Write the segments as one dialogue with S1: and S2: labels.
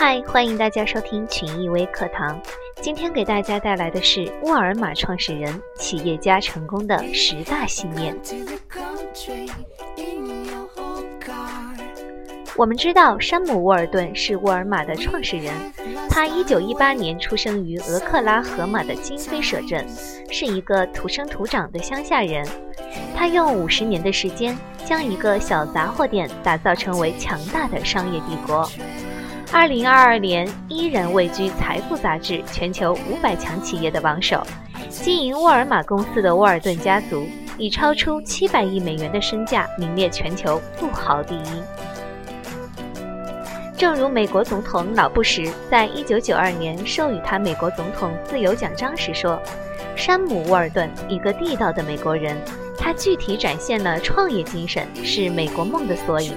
S1: 嗨，欢迎大家收听群益微课堂。今天给大家带来的是沃尔玛创始人、企业家成功的十大信念。我们知道，山姆·沃尔顿是沃尔玛的创始人。他1918年出生于俄克拉荷马的金菲舍镇，是一个土生土长的乡下人。他用五十年的时间，将一个小杂货店打造成为强大的商业帝国。二零二二年依然位居《财富》杂志全球五百强企业的榜首。经营沃尔玛公司的沃尔顿家族，以超出七百亿美元的身价名列全球富豪第一。正如美国总统老布什在一九九二年授予他美国总统自由奖章时说：“山姆·沃尔顿，一个地道的美国人，他具体展现了创业精神，是美国梦的缩影。”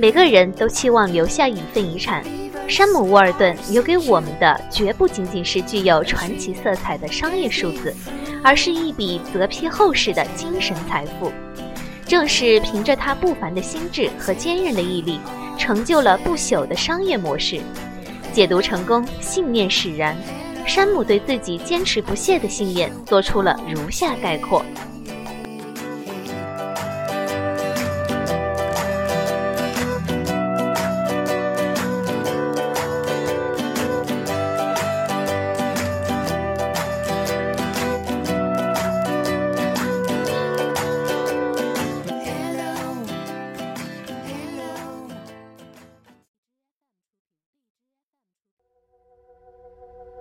S1: 每个人都期望留下一份遗产，山姆·沃尔顿留给我们的绝不仅仅是具有传奇色彩的商业数字，而是一笔泽披后世的精神财富。正是凭着他不凡的心智和坚韧的毅力，成就了不朽的商业模式。解读成功，信念使然。山姆对自己坚持不懈的信念做出了如下概括。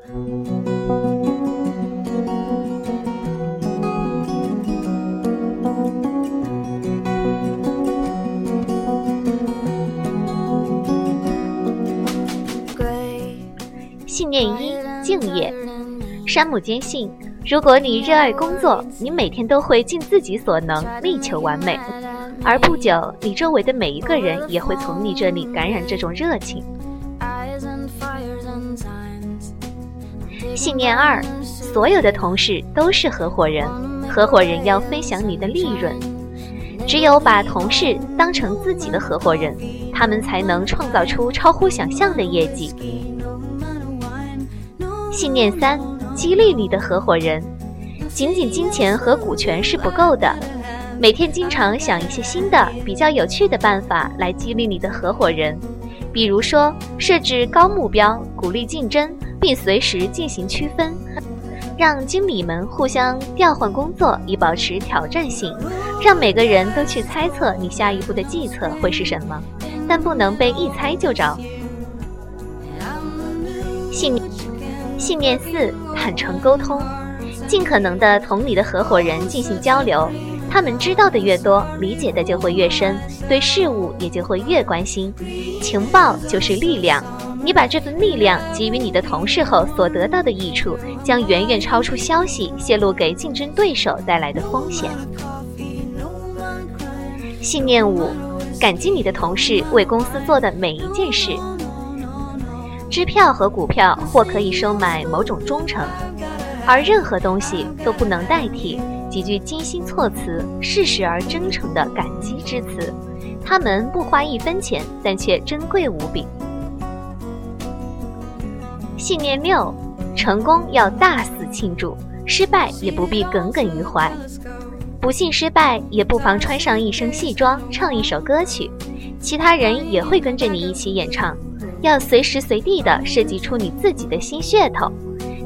S1: 信念一：敬业。山姆坚信，如果你热爱工作，你每天都会尽自己所能，力求完美。而不久，你周围的每一个人也会从你这里感染这种热情。信念二：所有的同事都是合伙人，合伙人要分享你的利润。只有把同事当成自己的合伙人，他们才能创造出超乎想象的业绩。信念三：激励你的合伙人，仅仅金钱和股权是不够的，每天经常想一些新的、比较有趣的办法来激励你的合伙人，比如说设置高目标，鼓励竞争，并随时进行区分，让经理们互相调换工作以保持挑战性，让每个人都去猜测你下一步的计策会是什么，但不能被一猜就着。信。信念四：坦诚沟通，尽可能的同你的合伙人进行交流，他们知道的越多，理解的就会越深，对事物也就会越关心。情报就是力量，你把这份力量给予你的同事后，所得到的益处将远远超出消息泄露给竞争对手带来的风险。信念五：感激你的同事为公司做的每一件事。支票和股票或可以收买某种忠诚，而任何东西都不能代替几句精心措辞、适时而真诚的感激之词。他们不花一分钱，但却珍贵无比。信念六：成功要大肆庆祝，失败也不必耿耿于怀。不幸失败也不妨穿上一身戏装，唱一首歌曲，其他人也会跟着你一起演唱。要随时随地的设计出你自己的新噱头，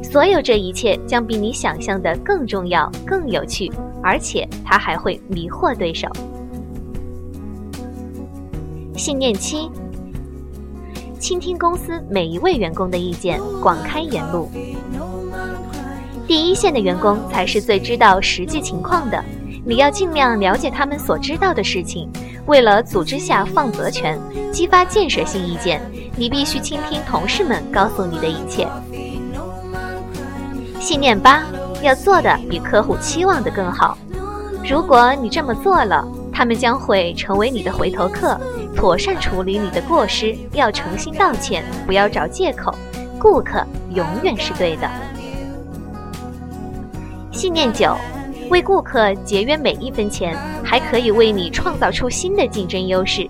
S1: 所有这一切将比你想象的更重要、更有趣，而且它还会迷惑对手。信念七：倾听公司每一位员工的意见，广开言路。第一线的员工才是最知道实际情况的，你要尽量了解他们所知道的事情。为了组织下放责权，激发建设性意见。你必须倾听同事们告诉你的一切。信念八：要做的比客户期望的更好。如果你这么做了，他们将会成为你的回头客，妥善处理你的过失。要诚心道歉，不要找借口。顾客永远是对的。信念九：为顾客节约每一分钱，还可以为你创造出新的竞争优势。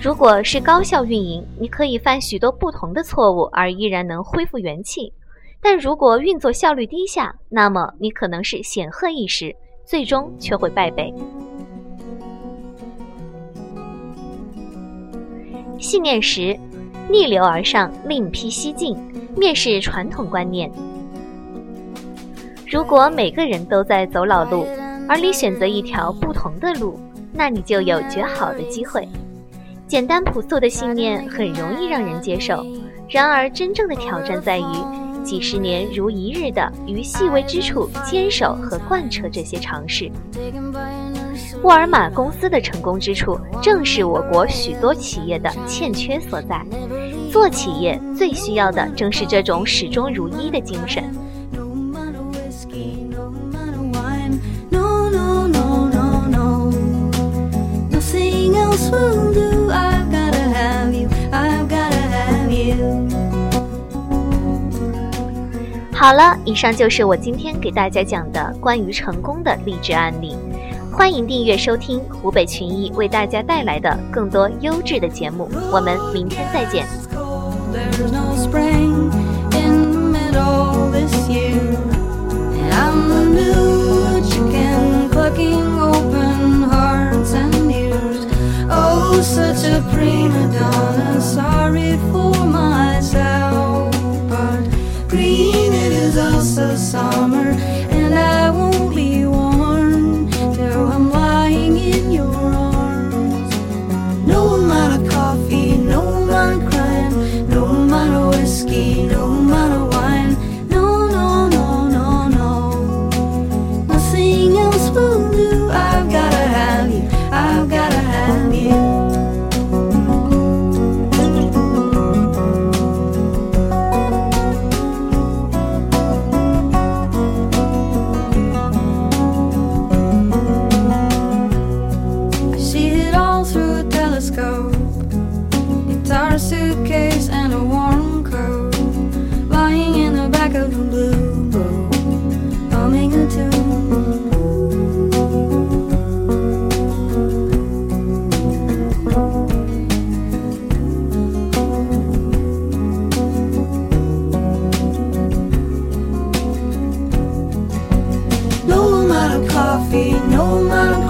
S1: 如果是高效运营，你可以犯许多不同的错误而依然能恢复元气；但如果运作效率低下，那么你可能是显赫一时，最终却会败北。信念时：逆流而上，另辟蹊径，蔑视传统观念。如果每个人都在走老路，而你选择一条不同的路，那你就有绝好的机会。简单朴素的信念很容易让人接受，然而真正的挑战在于几十年如一日的于细微之处坚守和贯彻这些尝试。沃尔玛公司的成功之处，正是我国许多企业的欠缺所在。做企业最需要的，正是这种始终如一的精神。好了，以上就是我今天给大家讲的关于成功的励志案例。欢迎订阅收听湖北群艺为大家带来的更多优质的节目。我们明天再见。
S2: be no man.